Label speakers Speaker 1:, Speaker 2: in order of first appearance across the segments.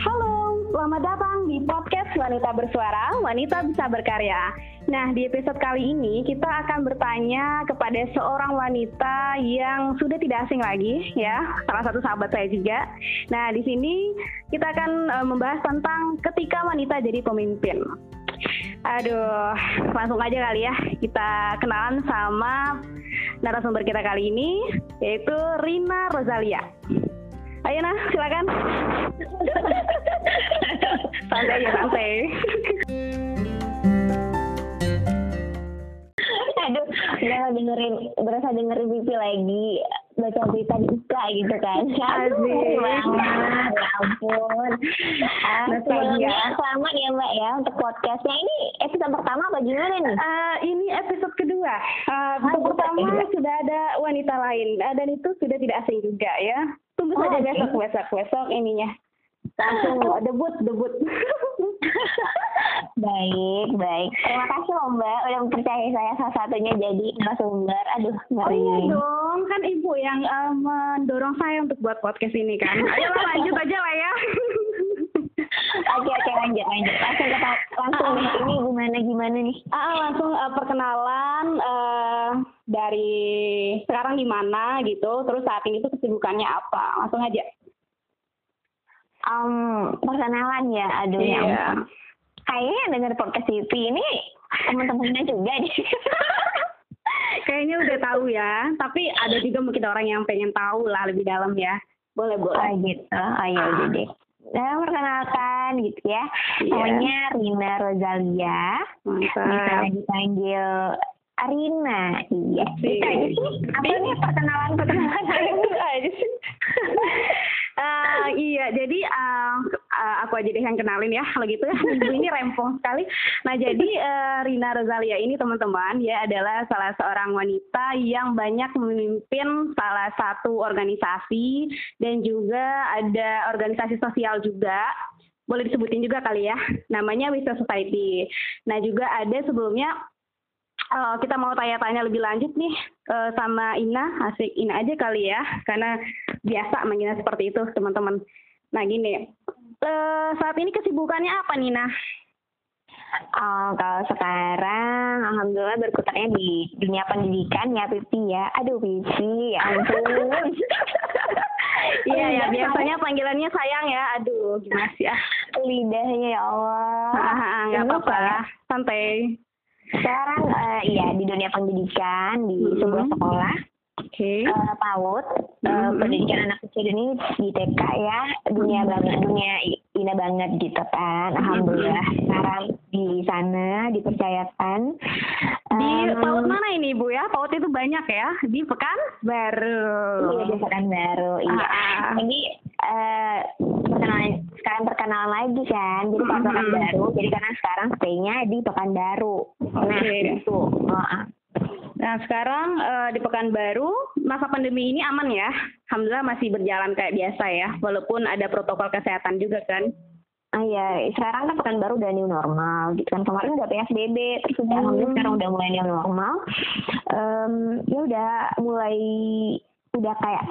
Speaker 1: Halo, selamat datang di podcast Wanita Bersuara, Wanita Bisa Berkarya. Nah, di episode kali ini kita akan bertanya kepada seorang wanita yang sudah tidak asing lagi, ya, salah satu sahabat saya juga. Nah, di sini kita akan uh, membahas tentang ketika wanita jadi pemimpin. Aduh, langsung aja kali ya kita kenalan sama narasumber kita kali ini, yaitu Rina Rosalia. Ayo nah, silakan. santai aja, santai.
Speaker 2: Aduh, berasa dengerin, berasa dengerin Pipi lagi baca berita di IKA gitu kan.
Speaker 1: Asik.
Speaker 2: banget, ya ampun.
Speaker 1: Nostalgia.
Speaker 2: sebelumnya selamat ya Mbak ya untuk podcastnya. Ini episode pertama apa gimana nih?
Speaker 1: Eh, ini episode kedua. Uh, episode pertama sudah ada wanita lain uh, dan itu sudah tidak asing juga ya. Tunggu
Speaker 2: Oh,
Speaker 1: saja
Speaker 2: oke.
Speaker 1: besok besok besok ininya. Langsung debut debut.
Speaker 2: baik, baik. Terima kasih loh Mbak udah mempercayai saya salah satunya jadi narasumber. Aduh,
Speaker 1: Oh
Speaker 2: ngeri.
Speaker 1: iya dong, kan ibu yang uh, mendorong saya untuk buat podcast ini kan. Ayolah lanjut aja lah ya.
Speaker 2: Oke, oke lanjut, lanjut. Langsung kita langsung nih. ini gimana gimana nih?
Speaker 1: Ah, langsung uh, perkenalan uh, dari sekarang di mana gitu, terus saat ini tuh kesibukannya apa, langsung aja.
Speaker 2: Um, perkenalan ya, aduh ya
Speaker 1: Iya.
Speaker 2: ampun. Kayaknya denger podcast TV ini teman-temannya juga deh.
Speaker 1: Kayaknya udah tahu ya, tapi ada juga mungkin orang yang pengen tahu lah lebih dalam ya. Boleh
Speaker 2: oh
Speaker 1: boleh.
Speaker 2: gitu, oh ya udah deh. Nah, perkenalkan gitu ya.
Speaker 1: Iya.
Speaker 2: Namanya Rina Rosalia. Bisa
Speaker 1: Mantap.
Speaker 2: dipanggil Arina. Iya. Aja sih. Apa nih perkenalan perkenalan aja sih.
Speaker 1: Eh, iya, jadi eh, eh, aku aja deh yang kenalin ya. Kalau gitu ya, ini rempong sekali. Nah, jadi eh, Rina Rosalia ini teman-teman ya adalah salah seorang wanita yang banyak memimpin salah satu organisasi dan juga ada organisasi sosial juga. Boleh disebutin juga kali ya. Namanya Wisata Society. Nah, juga ada sebelumnya Eh, kita mau tanya-tanya lebih lanjut nih eh, sama Ina, asik Ina aja kali ya, karena biasa manggilnya seperti itu teman-teman. Nah gini, eh, saat ini kesibukannya apa Nina?
Speaker 2: Oh, kalau sekarang alhamdulillah berkutatnya di dunia pendidikan ya Pipi ya. Aduh Pipi, ya ampun.
Speaker 1: Iya ya, biasanya panggilannya sayang ya. Aduh, gimana sih ah?
Speaker 2: saya- lidahnya ya Allah.
Speaker 1: Ah, Nggak
Speaker 2: Ini
Speaker 1: apa-apa,
Speaker 2: saya
Speaker 1: santai.
Speaker 2: Sekarang iya di dunia pendidikan di
Speaker 1: Mhm.
Speaker 2: sebuah sekolah
Speaker 1: Oke.
Speaker 2: eh, PAUD eh,
Speaker 1: Mhm.
Speaker 2: pendidikan anak kecil ini di TK ya dunia banget dunia ina banget gitu kan alhamdulillah sekarang di sana dipercayakan
Speaker 1: Di
Speaker 2: Em,
Speaker 1: PAUD mana ini Bu ya? PAUD itu banyak ya. Di Pekanbaru.
Speaker 2: iya di Pekanbaru iya
Speaker 1: Ah, ah.
Speaker 2: jadi eh perkenalan sekarang perkenalan lagi kan jadi kalau
Speaker 1: Mhm.
Speaker 2: Pekanbaru jadi karena sekarang stay-nya di Pekanbaru nah
Speaker 1: Oke.
Speaker 2: itu.
Speaker 1: Nah sekarang eh, di Pekanbaru masa pandemi ini aman ya, alhamdulillah masih berjalan kayak biasa ya, walaupun ada protokol kesehatan juga kan.
Speaker 2: Ah iya, sekarang kan pekan baru udah new normal gitu kan. Kemarin udah PSBB, terus udah
Speaker 1: Hmm.
Speaker 2: alhamdulillah sekarang udah mulai new normal. Em, ya udah mulai udah kayak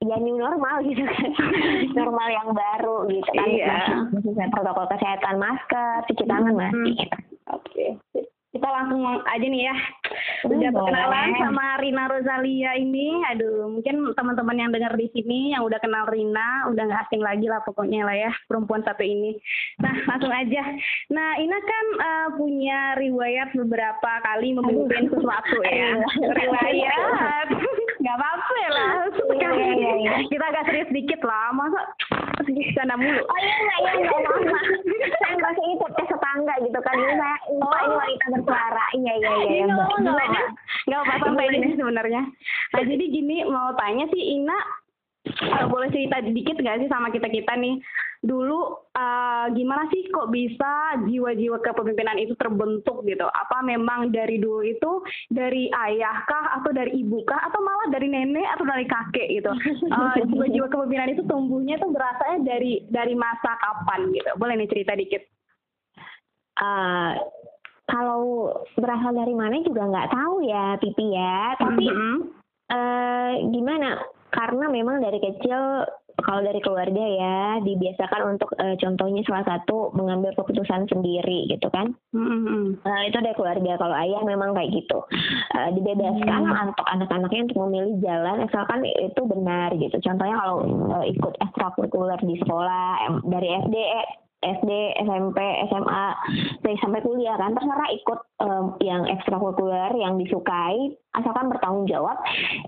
Speaker 2: ya new normal gitu kan. normal yang baru gitu kan.
Speaker 1: Iya.
Speaker 2: Masih, protokol kesehatan, masker, cuci tangan
Speaker 1: Hmm.
Speaker 2: masih. gitu.
Speaker 1: Oke, kita langsung aja nih ya.
Speaker 2: Hmm,
Speaker 1: Udah
Speaker 2: boleh.
Speaker 1: sama Rina Rosalia ini. Aduh, mungkin teman-teman yang dengar di sini yang udah kenal Rina, udah nggak asing lagi lah pokoknya lah ya perempuan satu ini. Nah, langsung aja. Nah, Ina kan eh, punya riwayat beberapa kali memimpin sesuatu ya. Riwayat. Nggak apa-apa ya lah.
Speaker 2: Iya, iya, iya, iya.
Speaker 1: Kita agak serius dikit lah. Masa sedikit canda mulu.
Speaker 2: Oh iya enggak ya enggak maaf, maaf. Saya merasa ini podcast tetangga gitu kan. Ini saya lupa
Speaker 1: Oh.
Speaker 2: ini wanita bersuara. Iya iya iya.
Speaker 1: Iya,
Speaker 2: iya,
Speaker 1: nggak
Speaker 2: Mbak.
Speaker 1: apa-apa, nggak apa-apa. Nggak apa-apa, aja sih sebenarnya. Nah, jadi gini, mau tanya sih Ina, eh, boleh cerita dikit nggak sih sama kita-kita nih? Dulu eh, gimana sih kok bisa jiwa-jiwa kepemimpinan itu terbentuk gitu? Apa memang dari dulu itu dari ayah kah atau dari ibu kah atau malah dari nenek atau dari kakek gitu? Eh, jiwa-jiwa kepemimpinan itu tumbuhnya tuh berasanya dari dari masa kapan gitu? Boleh nih cerita dikit?
Speaker 2: Eh, kalau berasal dari mana juga nggak tahu ya Pipi ya tapi
Speaker 1: Mhm.
Speaker 2: eh gimana karena memang dari kecil kalau dari keluarga ya dibiasakan untuk uh, contohnya salah satu mengambil keputusan sendiri gitu kan mm-hmm. uh, itu dari keluarga kalau ayah memang kayak gitu uh, dibebaskan mm-hmm. untuk anak-anaknya untuk memilih jalan asalkan itu benar gitu contohnya kalau uh, ikut ekstrakurikuler di sekolah dari SD SD, SMP, SMA, sampai kuliah kan. Terserah ikut um, yang ekstrakurikuler yang disukai asalkan bertanggung jawab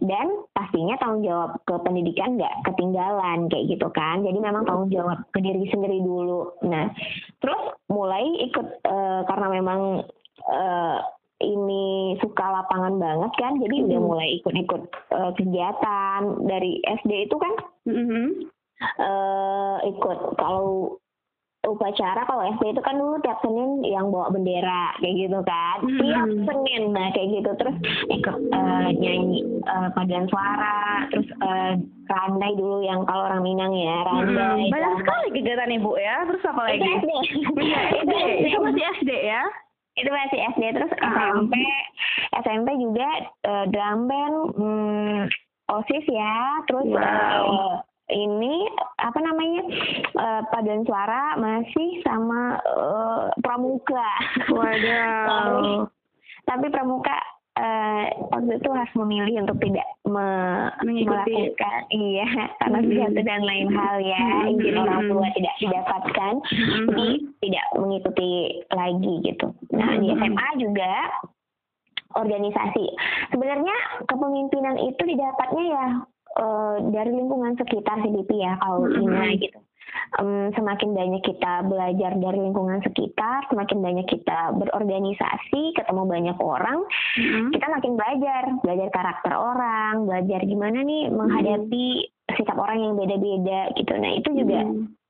Speaker 2: dan pastinya tanggung jawab ke pendidikan nggak ketinggalan kayak gitu kan. Jadi memang tanggung jawab ke diri sendiri dulu. Nah terus mulai ikut uh, karena memang uh, ini suka lapangan banget kan jadi mm udah mulai ikut-ikut uh, kegiatan. Dari SD itu kan mm -hmm. uh, ikut. Kalau upacara kalau SD itu kan dulu tiap Senin yang bawa bendera kayak gitu kan. Hmm. tiap Senin nah kayak gitu. Terus ikut uh, nyanyi uh, paduan suara. Terus uh, randai dulu yang kalau orang Minang ya randai.
Speaker 1: Hmm. banyak sekali kegiatan ibu ya. Terus apa lagi? Itu SD SD itu masih SD ya?
Speaker 2: Itu masih SD terus SMP SMP juga uh, drum band hmm, osis ya. Terus wow. uh, ini apa namanya uh, paduan suara masih sama uh, pramuka.
Speaker 1: Waduh.
Speaker 2: tapi pramuka uh, waktu itu harus memilih untuk tidak me
Speaker 1: mengikuti
Speaker 2: melakukan iya karena mm -hmm. satu dan lain hal ya mm -hmm. orang tua tidak didapatkan mm -hmm. jadi tidak mengikuti lagi gitu nah mm -hmm. di SMA juga organisasi sebenarnya kepemimpinan itu didapatnya ya uh, dari lingkungan sekitar CDP ya kalau mm -hmm. Ina gitu. Um, semakin banyak kita belajar dari lingkungan sekitar, semakin banyak kita berorganisasi, ketemu banyak orang, mm-hmm. kita makin belajar, belajar karakter orang, belajar gimana nih menghadapi mm-hmm. sikap orang yang beda-beda gitu. Nah itu juga mm-hmm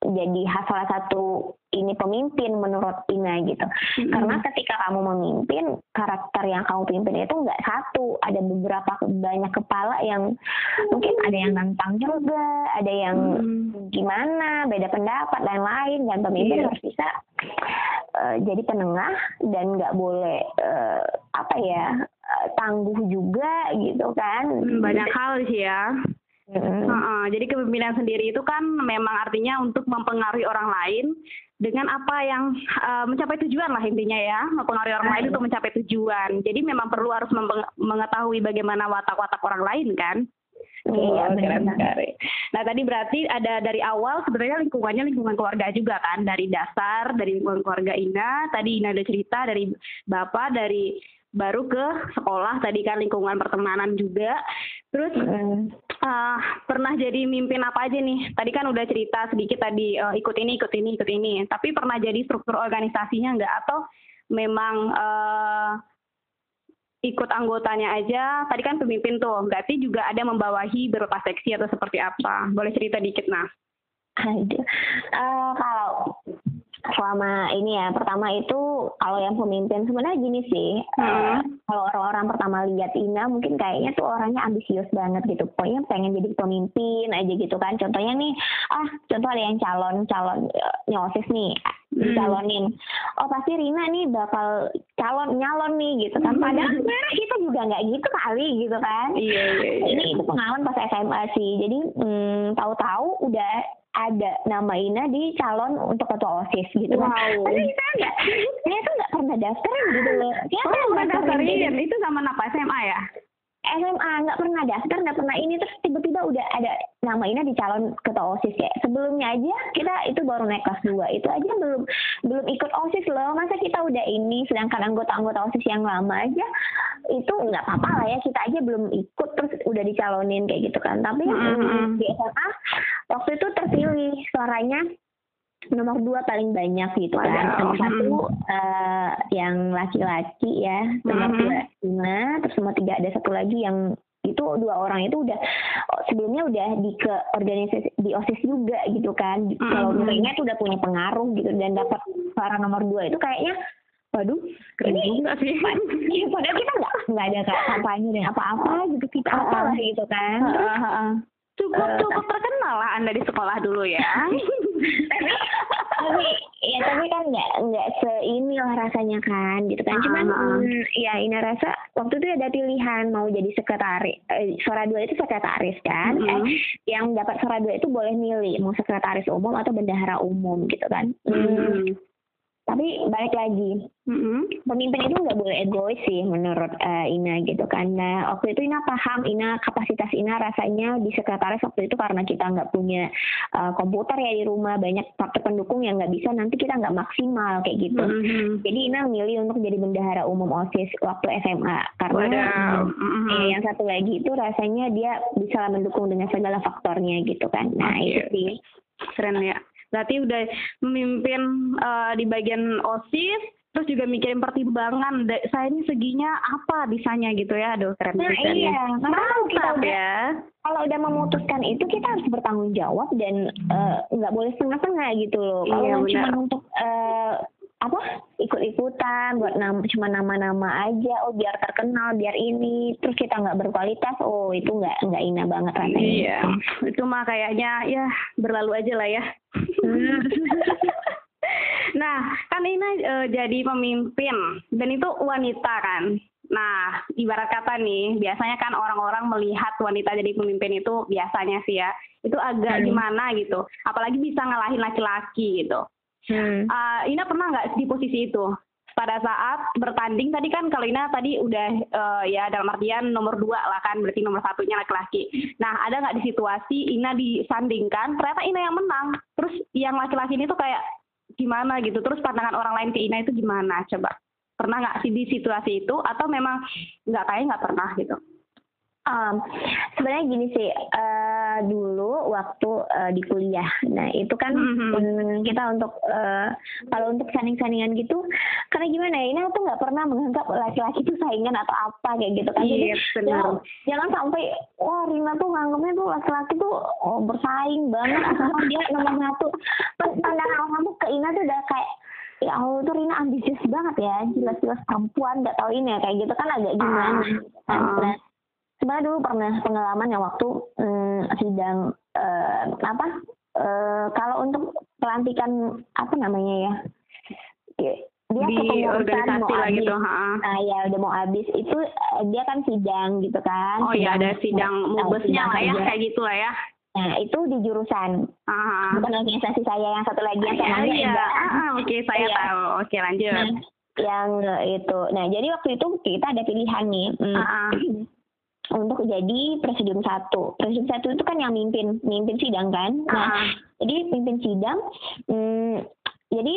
Speaker 2: jadi salah satu ini pemimpin menurut Ina gitu. Mm-hmm. Karena ketika kamu memimpin, karakter yang kamu pimpin itu nggak satu, ada beberapa banyak kepala yang mungkin ada yang nantang juga, ada yang mm-hmm. gimana, beda pendapat dan lain dan pemimpin yeah. harus bisa uh, jadi penengah dan nggak boleh uh, apa ya uh, tangguh juga gitu kan.
Speaker 1: Banyak hal sih ya. Mm-hmm. Uh, jadi kepemimpinan sendiri itu kan memang artinya untuk mempengaruhi orang lain dengan apa yang uh, mencapai tujuan lah intinya ya mempengaruhi orang lain untuk mencapai tujuan. Jadi memang perlu harus mengetahui bagaimana watak-watak orang lain kan. Iya, oh, keren sekali. Nah, tadi berarti ada dari awal sebenarnya lingkungannya lingkungan keluarga juga kan, dari dasar, dari lingkungan keluarga Ina. Tadi Ina ada cerita dari Bapak, dari baru ke sekolah tadi kan lingkungan pertemanan juga terus uh, pernah jadi mimpin apa aja nih? Tadi kan udah cerita sedikit tadi uh, ikut ini ikut ini ikut ini. Tapi pernah jadi struktur organisasinya nggak? Atau memang uh, ikut anggotanya aja? Tadi kan pemimpin tuh berarti juga ada membawahi beberapa seksi atau seperti apa? Boleh cerita dikit nah.
Speaker 2: Uh, kalau selama ini ya pertama itu kalau yang pemimpin sebenarnya gini sih hmm. uh, kalau orang-orang pertama lihat Ina mungkin kayaknya tuh orangnya ambisius banget gitu pokoknya pengen jadi pemimpin aja gitu kan contohnya nih ah contoh ada yang calon calon uh, nyosis nih hmm. dicalonin oh pasti Rina nih bakal calon nyalon nih gitu kan hmm. padahal sebenarnya kita juga nggak gitu kali gitu kan
Speaker 1: iya, iya, iya.
Speaker 2: ini itu pengalaman pas SMA sih jadi hmm, tahu-tahu udah ada nama Ina di calon untuk ketua OSIS gitu
Speaker 1: wow. kan.
Speaker 2: Tapi kita enggak, saya tuh nggak pernah daftar gitu loh.
Speaker 1: Siapa oh, yang daftarin? Itu sama apa SMA ya?
Speaker 2: SMA nggak pernah daftar nggak pernah ini terus tiba-tiba udah ada nama ini di calon ketua osis ya sebelumnya aja kita itu baru naik kelas dua itu aja belum belum ikut osis loh masa kita udah ini sedangkan anggota-anggota osis yang lama aja itu nggak apa-apa lah ya kita aja belum ikut terus udah dicalonin kayak gitu kan tapi mm -hmm. di SMA waktu itu terpilih suaranya nomor dua paling banyak gitu kan. Nomor satu uh, yang laki-laki ya nomor dua Ina terus nomor tiga ada satu lagi yang itu dua orang itu udah sebelumnya udah di ke organisasi di osis juga gitu kan. Mm-hmm. kalau mereka itu udah punya pengaruh gitu dan dapat suara nomor dua itu kayaknya waduh
Speaker 1: keren ini, juga sih.
Speaker 2: Ya, padahal kita nggak nggak ada kampanye dan apa-apa gitu kita apa lah gitu kan
Speaker 1: cukup uh, cukup terkenal lah anda di sekolah dulu ya.
Speaker 2: Tapi tapi ya tapi kan nggak nggak seinilah rasanya kan gitu kan. Cuman hmm, ya ini rasa waktu itu ada pilihan mau jadi sekretaris eh, suara dua itu sekretaris kan. Mm -hmm. eh yang dapat suara dua itu boleh milih mau sekretaris umum atau bendahara umum gitu kan. Mm. -hmm. Tapi balik lagi Mm-hmm. Pemimpin itu nggak boleh egois sih menurut uh, Ina gitu kan. Nah waktu itu Ina paham Ina kapasitas Ina rasanya di sekretaris waktu itu karena kita nggak punya uh, komputer ya di rumah banyak faktor pendukung yang nggak bisa nanti kita nggak maksimal kayak gitu. Mm-hmm. Jadi Ina milih untuk jadi bendahara umum osis waktu SMA karena mm-hmm. ya, yang satu lagi itu rasanya dia bisa mendukung dengan segala faktornya gitu kan. Nah okay. itu sih
Speaker 1: keren ya. Berarti udah memimpin uh, di bagian osis terus juga mikirin pertimbangan saya ini seginya apa bisanya gitu ya aduh keren
Speaker 2: nah, iya. karena kalau kita udah ya. kalau udah memutuskan itu kita harus bertanggung jawab dan eh, nggak uh, boleh setengah-setengah gitu loh. Kalau iya, cuma untuk uh, apa ikut-ikutan buat nama cuma nama-nama aja oh biar terkenal biar ini terus kita nggak berkualitas oh itu nggak nggak ina banget rasanya
Speaker 1: iya itu mah kayaknya ya berlalu aja lah ya. Nah, kan Ina e, jadi pemimpin dan itu wanita kan. Nah, ibarat kata nih, biasanya kan orang-orang melihat wanita jadi pemimpin itu biasanya sih ya, itu agak hmm. gimana gitu. Apalagi bisa ngalahin laki-laki gitu. Hmm. Uh, Ina pernah nggak di posisi itu? Pada saat bertanding tadi kan kalau Ina tadi udah uh, ya dalam artian nomor dua lah kan, berarti nomor satunya laki-laki. Nah, ada nggak di situasi Ina disandingkan, ternyata Ina yang menang. Terus yang laki-laki ini tuh kayak gimana gitu terus pandangan orang lain ke Ina itu gimana coba pernah nggak sih di situasi itu atau memang nggak kayak nggak pernah gitu
Speaker 2: Um, sebenarnya gini sih, uh, dulu waktu uh, di kuliah, nah itu kan mm-hmm. kita untuk uh, kalau untuk sanding-sandingan gitu, karena gimana ya, ini tuh nggak pernah menganggap laki-laki itu saingan atau apa kayak gitu kan. Jadi yes, ya, jangan sampai, wah Rina tuh nganggapnya tuh laki-laki tuh oh, bersaing banget, atau dia nomor satu. Pandangan kamu ke Ina tuh udah kayak ya Allah tuh Rina ambisius banget ya jelas-jelas perempuan nggak tahu ini ya kayak gitu kan agak gimana uh, uh. Nah, sebenarnya dulu pernah pengalaman yang waktu hmm, sidang uh, apa uh, kalau untuk pelantikan apa namanya ya
Speaker 1: dia di organisasi mau lah habis. gitu
Speaker 2: nah ya udah mau habis itu eh, dia kan sidang gitu kan
Speaker 1: oh iya ada sidang mubesnya lah ya kayak gitu lah ya
Speaker 2: Nah, itu di jurusan. uh Bukan organisasi saya yang satu lagi yang
Speaker 1: sama iya, iya. Ah, oke, okay, saya iya. tahu. Oke, okay, lanjut.
Speaker 2: Nah, yang itu. Nah, jadi waktu itu kita ada pilihan nih. Hmm. Untuk jadi presidium satu. Presidium satu itu kan yang mimpin mimpin sidang kan. Nah, uh. jadi mimpin sidang. Hmm, jadi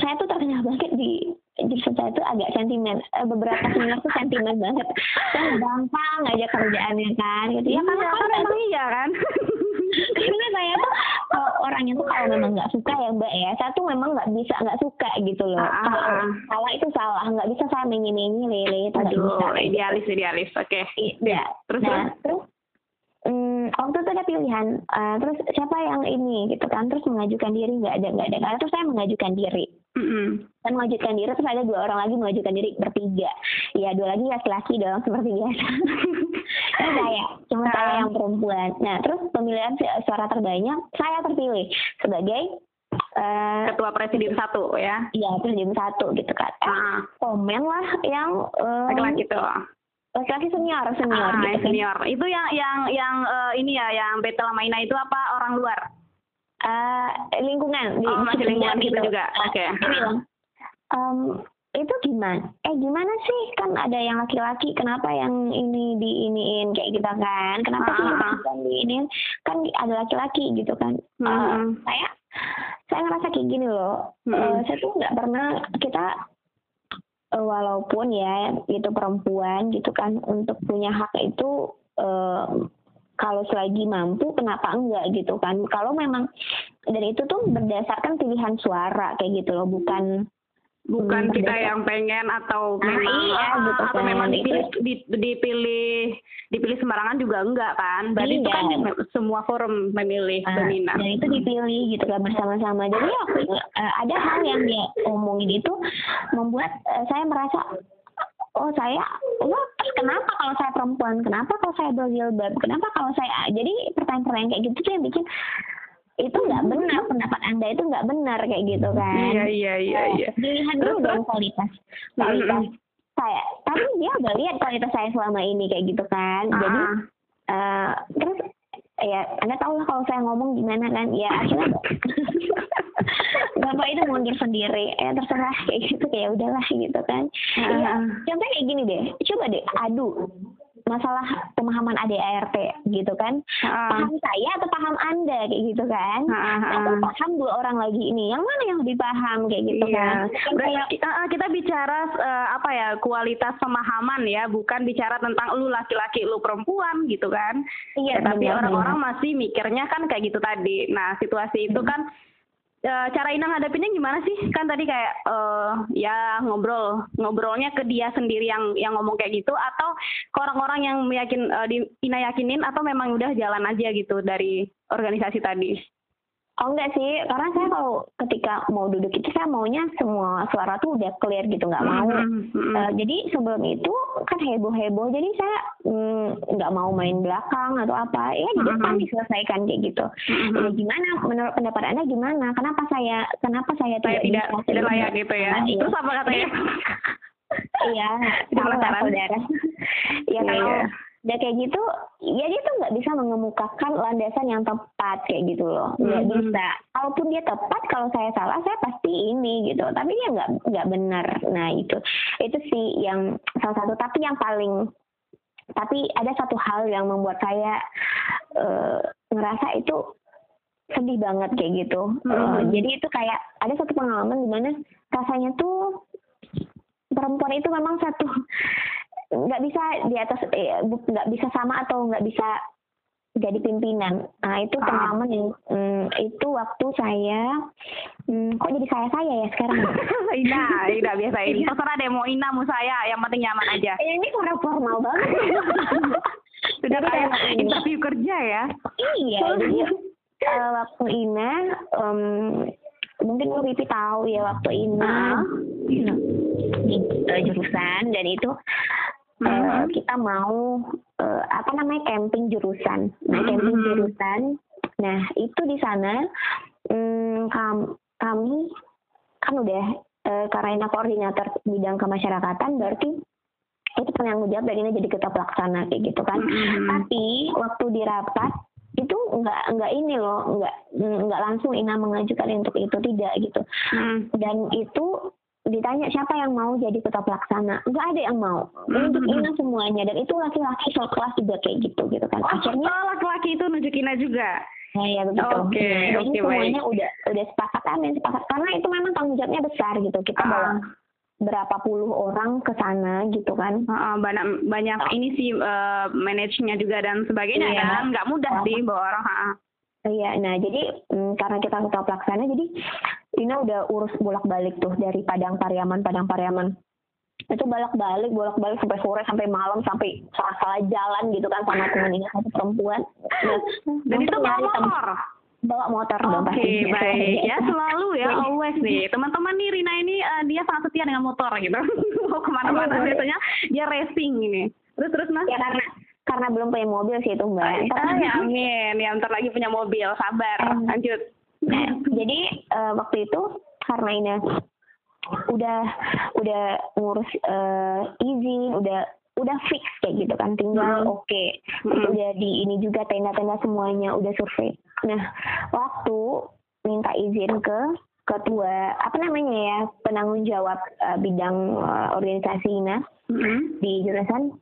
Speaker 2: saya tuh terkenal banget di jurusan saya tuh agak sentimen. Eh, beberapa senior tuh sentimen banget. Saya gampang aja kerjaannya kan. Gitu ya
Speaker 1: karena kan memang iya kan.
Speaker 2: Karena saya tuh orangnya tuh kalau memang nggak suka ya mbak ya. Saya tuh memang nggak bisa nggak suka gitu loh. Ah, kalau ah, ah. salah itu salah. Nggak bisa saya menyenengi lele. Itu nggak bisa.
Speaker 1: Idealis idealis. Oke. Okay.
Speaker 2: iya terus? Nah, terus Hmm, waktu itu ada pilihan, uh, terus siapa yang ini gitu kan, terus mengajukan diri nggak ada nggak ada, nah, terus saya mengajukan diri, mm-hmm. dan mengajukan diri terus ada dua orang lagi mengajukan diri bertiga, ya dua lagi laki-laki dong seperti biasa, nah, saya cuma saya yang perempuan, nah terus pemilihan suara terbanyak saya terpilih sebagai
Speaker 1: Uh, ketua presidium satu ya?
Speaker 2: Iya presidium satu gitu kan. Uh. komen lah yang
Speaker 1: um, laki-laki tuh
Speaker 2: laki-laki senior senior
Speaker 1: ah, gitu. Kan. senior. Itu yang yang yang uh, ini ya yang Betel Maina itu apa? Orang luar?
Speaker 2: Uh, lingkungan.
Speaker 1: Di, oh, masih lingkungan gitu, gitu. juga. Oke. okay.
Speaker 2: um, itu gimana? Eh gimana sih? Kan ada yang laki-laki kenapa yang ini di iniin kayak gitu kan. Kenapa uh, sih yang di ini kan ada laki-laki gitu kan. Uh, uh, saya saya ngerasa kayak gini loh. Uh, uh, saya tuh nggak pernah kita walaupun ya itu perempuan gitu kan untuk punya hak itu uh, kalau selagi mampu kenapa enggak gitu kan? Kalau memang dan itu tuh berdasarkan pilihan suara kayak gitu loh bukan
Speaker 1: bukan hmm, kita yang pengen atau nah, memang iya, gitu atau kan. memang dipilih dipilih dipilih sembarangan juga enggak kan? Berarti iya. itu kan semua forum memilih nah, peminat.
Speaker 2: dan itu dipilih gitu kan bersama-sama. Jadi ya uh, ada hal yang dia omongin itu membuat uh, saya merasa oh saya oh kenapa kalau saya perempuan? Kenapa kalau saya berjilbab kenapa kalau saya jadi pertanyaan-pertanyaan kayak gitu tuh yang bikin itu nggak benar pendapat anda itu nggak benar kayak gitu kan.
Speaker 1: iya iya iya iya.
Speaker 2: dilihat dulu dong kualitas kualitas saya tapi dia udah lihat kualitas saya selama ini kayak gitu kan. Jadi uh, terus ya anda tahu lah kalau saya ngomong gimana kan. Ya akhirnya bapak itu mundur sendiri. Ya terserah kayak gitu kayak udahlah gitu kan. Uh. ya contohnya kayak gini deh. Coba deh adu masalah pemahaman ADART gitu kan. Uh. paham saya atau paham anda? Kayak gitu kan. Uh, uh. atau paham dua orang lagi ini. Yang mana yang lebih paham? Kayak gitu iya. kan.
Speaker 1: Kayak uh, kita bicara uh, apa ya kualitas pemahaman ya. Bukan bicara tentang lu laki-laki lu perempuan gitu kan. Iya ya, tapi orang-orang masih mikirnya kan kayak gitu tadi. Nah situasi itu kan uh, cara Ina ngadepinnya gimana sih? Kan tadi kayak uh, ya ngobrol, ngobrolnya ke dia sendiri yang yang ngomong kayak gitu atau ke orang-orang yang meyakin uh, di, Ina yakinin atau memang udah jalan aja gitu dari organisasi tadi?
Speaker 2: Oh enggak sih, karena saya kalau ketika mau duduk itu saya maunya semua suara tuh udah clear gitu, nggak mau. Mm -hmm. uh, jadi sebelum itu kan heboh-heboh, jadi saya mm, nggak mm, mau main belakang atau apa, ya di depan mm -hmm. diselesaikan kayak gitu. Mm -hmm. ya, gimana menurut pendapat anda gimana? Kenapa saya kenapa saya,
Speaker 1: saya tidak tidak, tidak layak gitu ya? Nah, Terus apa katanya?
Speaker 2: iya, sama saudara. ya kalau yeah udah kayak gitu ya dia tuh nggak bisa mengemukakan landasan yang tepat kayak gitu loh. Nggak mm -hmm. bisa. Kalaupun dia tepat kalau saya salah saya pasti ini gitu. Tapi dia nggak nggak benar. Nah itu itu sih yang salah satu. Tapi yang paling tapi ada satu hal yang membuat saya uh, ngerasa itu sedih banget kayak gitu. Mm -hmm. uh, jadi itu kayak ada satu pengalaman di mana rasanya tuh perempuan itu memang satu nggak bisa di atas eh, nggak bisa sama atau nggak bisa jadi pimpinan. Nah itu ah. pengalaman yang hmm, itu waktu saya hmm, kok jadi saya saya ya sekarang.
Speaker 1: Ina, Ina biasa ini. Iya. Terserah deh mau Ina mau saya, yang penting nyaman aja.
Speaker 2: Ya, ini kurang formal banget.
Speaker 1: Sudah kayak interview kerja ya.
Speaker 2: Iya. jadi uh, waktu Ina, um, mungkin lo Pipi tahu ya waktu Ina uh. di uh, jurusan dan itu uh, kita mau uh, apa namanya camping jurusan. Nah mm-hmm. camping jurusan, nah itu di sana um, kam, kami kan udah uh, karena koordinator bidang kemasyarakatan berarti itu penanggung jawab dan ini jadi ketua pelaksana kayak gitu kan. Mm-hmm. Tapi waktu di rapat itu nggak nggak ini loh nggak nggak langsung Ina mengajukan untuk itu tidak gitu mm. dan itu ditanya siapa yang mau jadi ketua pelaksana nggak ada yang mau untuk Ina semuanya dan itu laki-laki kelas juga kayak gitu gitu kan
Speaker 1: akhirnya oh, laki-laki itu nunjuk Ina juga
Speaker 2: Nah, ya begitu.
Speaker 1: Oke, okay,
Speaker 2: nah, okay, semuanya baik. udah udah sepakat amin sepakat karena itu memang tanggung jawabnya besar gitu. Kita uh. bawa berapa puluh orang ke sana gitu kan.
Speaker 1: Uh, banyak banyak uh. ini sih uh, manajenya juga dan sebagainya iya. kan. Nggak mudah uh. sih bawa orang. Uh.
Speaker 2: Iya, nah jadi mm, karena kita ketua pelaksana jadi Tina udah urus bolak-balik tuh dari Padang Pariaman, Padang Pariaman. Itu bolak-balik, bolak-balik sampai sore, sampai malam, sampai salah-salah jalan gitu kan sama temen ini satu perempuan.
Speaker 1: Nah, Dan itu bawa motor?
Speaker 2: Bawa motor dong
Speaker 1: Oke, okay, baik. Ya selalu ya, always nih. Teman-teman nih Rina ini uh, dia sangat setia dengan motor gitu. Mau ke mana-mana biasanya dia racing ini. Terus terus mas?
Speaker 2: Ya karena karena belum punya mobil sih itu mbak.
Speaker 1: Ah, ya, amin. Ya ntar lagi punya mobil, sabar. Lanjut.
Speaker 2: Nah, jadi uh, waktu itu karena ini udah udah ngurus uh, izin, udah udah fix kayak gitu kan tinggal hmm. oke okay. hmm. udah di ini juga tenda-tenda semuanya udah survei nah waktu minta izin ke ketua apa namanya ya penanggung jawab uh, bidang uh, organisasi Ina hmm. di jurusan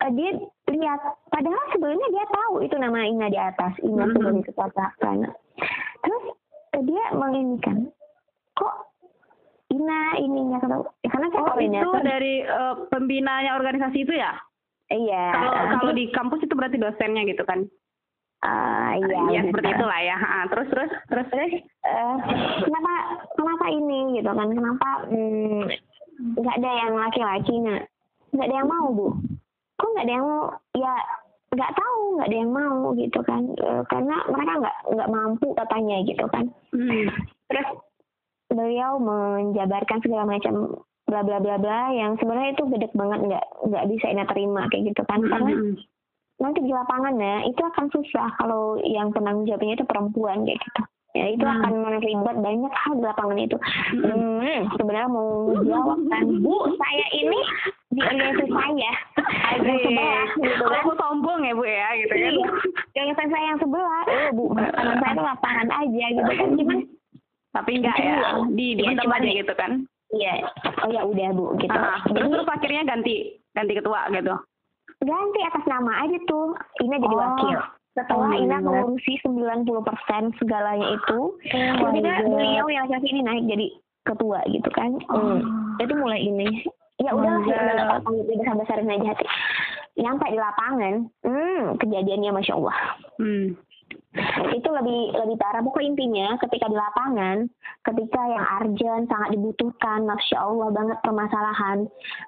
Speaker 2: uh, dia lihat. Padahal sebelumnya dia tahu itu nama Ina di atas. Ina mm -hmm. sebagai ketua pelaksana terus uh, dia menginikan kok Ina ininya
Speaker 1: ya, karena saya oh, itu dari uh, pembinanya organisasi itu ya?
Speaker 2: Iya.
Speaker 1: Kalau uh, kalau di kampus itu berarti dosennya gitu kan?
Speaker 2: Uh, iya,
Speaker 1: ya seperti itulah ya. Uh, terus terus terus. Terus
Speaker 2: uh, kenapa kenapa ini? Gitu kan? Kenapa hmm, nggak hmm, ada yang laki-laki nggak nggak ada yang mau bu? Kok nggak ada yang mau ya nggak tahu nggak ada yang mau gitu kan e, karena mereka nggak nggak mampu katanya gitu kan hmm. terus beliau menjabarkan segala macam bla bla bla bla yang sebenarnya itu gede banget nggak nggak bisa ini terima kayak gitu kan hmm. karena nanti di lapangan ya itu akan susah kalau yang penanggung jawabnya itu perempuan kayak gitu ya itu hmm. akan ribet banyak hal di lapangan itu hmm. hmm, sebenarnya mau jawab kan bu saya ini di saya
Speaker 1: ada sebelah. Gitu kan aku sombong ya bu ya gitu kan.
Speaker 2: Iya. organisasi saya yang sebelah. Oh bu makanan saya itu lapangan aja gitu kan. Cuman
Speaker 1: tapi enggak ya di di ya, gitu kan.
Speaker 2: Iya. Oh ya udah bu gitu. Uh,
Speaker 1: terus terus akhirnya ganti ganti ketua gitu?
Speaker 2: Ganti atas nama aja tuh. Ini jadi oh. wakil. Setelah oh Ina mengurusi 90% segalanya itu oh kemudian beliau yang laki ini naik jadi ketua gitu kan. Oh. hmm. itu mulai ini ya udah oh, ya udah udah besarin aja hati nyampe di lapangan hmm kejadiannya masya Allah. Hmm. Itu lebih lebih parah. Pokok intinya ketika di lapangan ketika yang urgent sangat dibutuhkan masya allah banget permasalahan.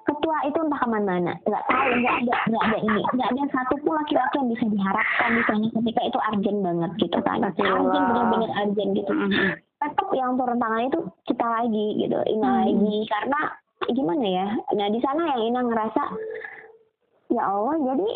Speaker 2: Ketua itu entah ke mana-mana. Nggak tahu nggak ada nggak ada ini. Nggak ada satu pun laki-laki yang bisa diharapkan misalnya ketika itu urgent banget gitu kan. Urgent benar-benar urgent gitu. Mm-hmm. tetap yang turun tangan itu kita lagi gitu ini hmm. lagi. Karena gimana ya? Nah di sana yang Ina ngerasa ya Allah jadi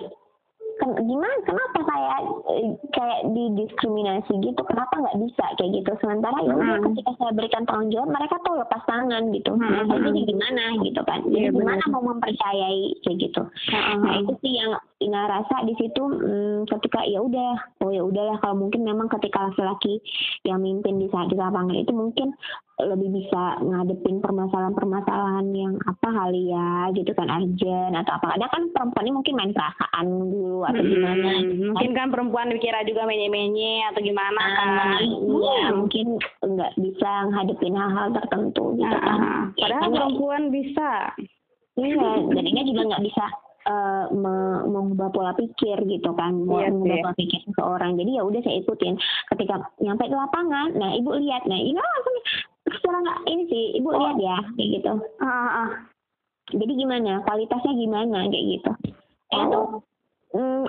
Speaker 2: gimana? Kenapa saya eh, kayak didiskriminasi gitu? Kenapa nggak bisa kayak gitu? Sementara ya hmm. ketika saya berikan tanggung jawab mereka tuh lepas tangan gitu. Hmm. nah jadi gimana gitu kan? Jadi ya, gimana mau mempercayai kayak gitu? Hmm. nah itu sih yang Ina rasa di situ hmm, ketika ya udah oh ya udahlah. Kalau mungkin memang ketika laki-laki yang mimpin di saat di lapangan itu mungkin lebih bisa ngadepin permasalahan-permasalahan yang apa kali ya gitu kan urgent atau apa. Ada kan perempuan ini mungkin main perasaan dulu atau gimana
Speaker 1: mungkin kan perempuan dikira juga menye-menye atau gimana nah, kan.
Speaker 2: iya. Hmm. mungkin nggak bisa ngadepin hal-hal tertentu gitu kan.
Speaker 1: Ah, padahal ya, perempuan bisa.
Speaker 2: Iya jadinya juga nggak bisa uh, mengubah pola pikir gitu kan. Yes, iya mengubah yeah. pola pikir seseorang. Jadi ya udah saya ikutin. Ketika nyampe di lapangan nah ibu lihat. Nah ini langsung secara nggak? Ini sih ibu oh. lihat ya kayak gitu. Uh, uh. jadi gimana? Kualitasnya gimana? Kayak gitu. Eh oh. tuh mm,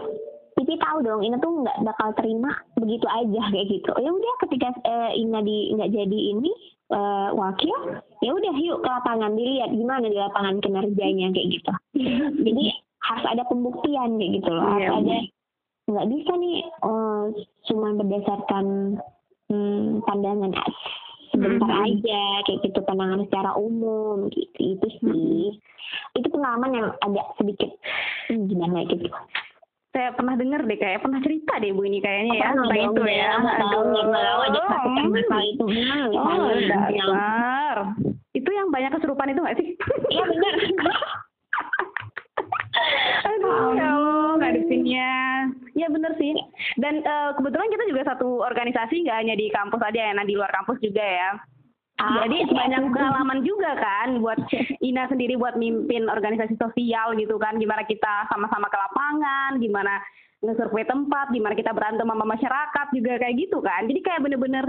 Speaker 2: Pipi tahu dong Ina tuh nggak bakal terima begitu aja kayak gitu ya udah ketika uh, Ina di nggak jadi ini uh, wakil ya udah yuk ke lapangan dilihat gimana di lapangan kinerjanya kayak gitu jadi harus ada pembuktian kayak gitu loh harus yeah. ada nggak bisa nih uh, cuma berdasarkan hmm, pandangan sebentar hmm. aja kayak gitu pandangan secara umum gitu itu sih hmm. itu pengalaman yang agak sedikit hmm, gimana gitu
Speaker 1: saya pernah dengar deh kayak pernah cerita deh bu ini kayaknya ya tentang itu ya. Aduh, aja masalah itu. Oh, dasar. Itu yang banyak kesurupan itu nggak sih?
Speaker 2: Iya benar.
Speaker 1: Aduh, ya Allah. Ya sih. Dan uh, kebetulan kita juga satu organisasi nggak hanya di kampus aja ya, nah di luar kampus juga ya. Ah, Jadi banyak pengalaman juga kan buat Ina sendiri buat mimpin organisasi sosial gitu kan. Gimana kita sama-sama ke lapangan, gimana nge-survey tempat, gimana kita berantem sama masyarakat juga kayak gitu kan. Jadi kayak bener-bener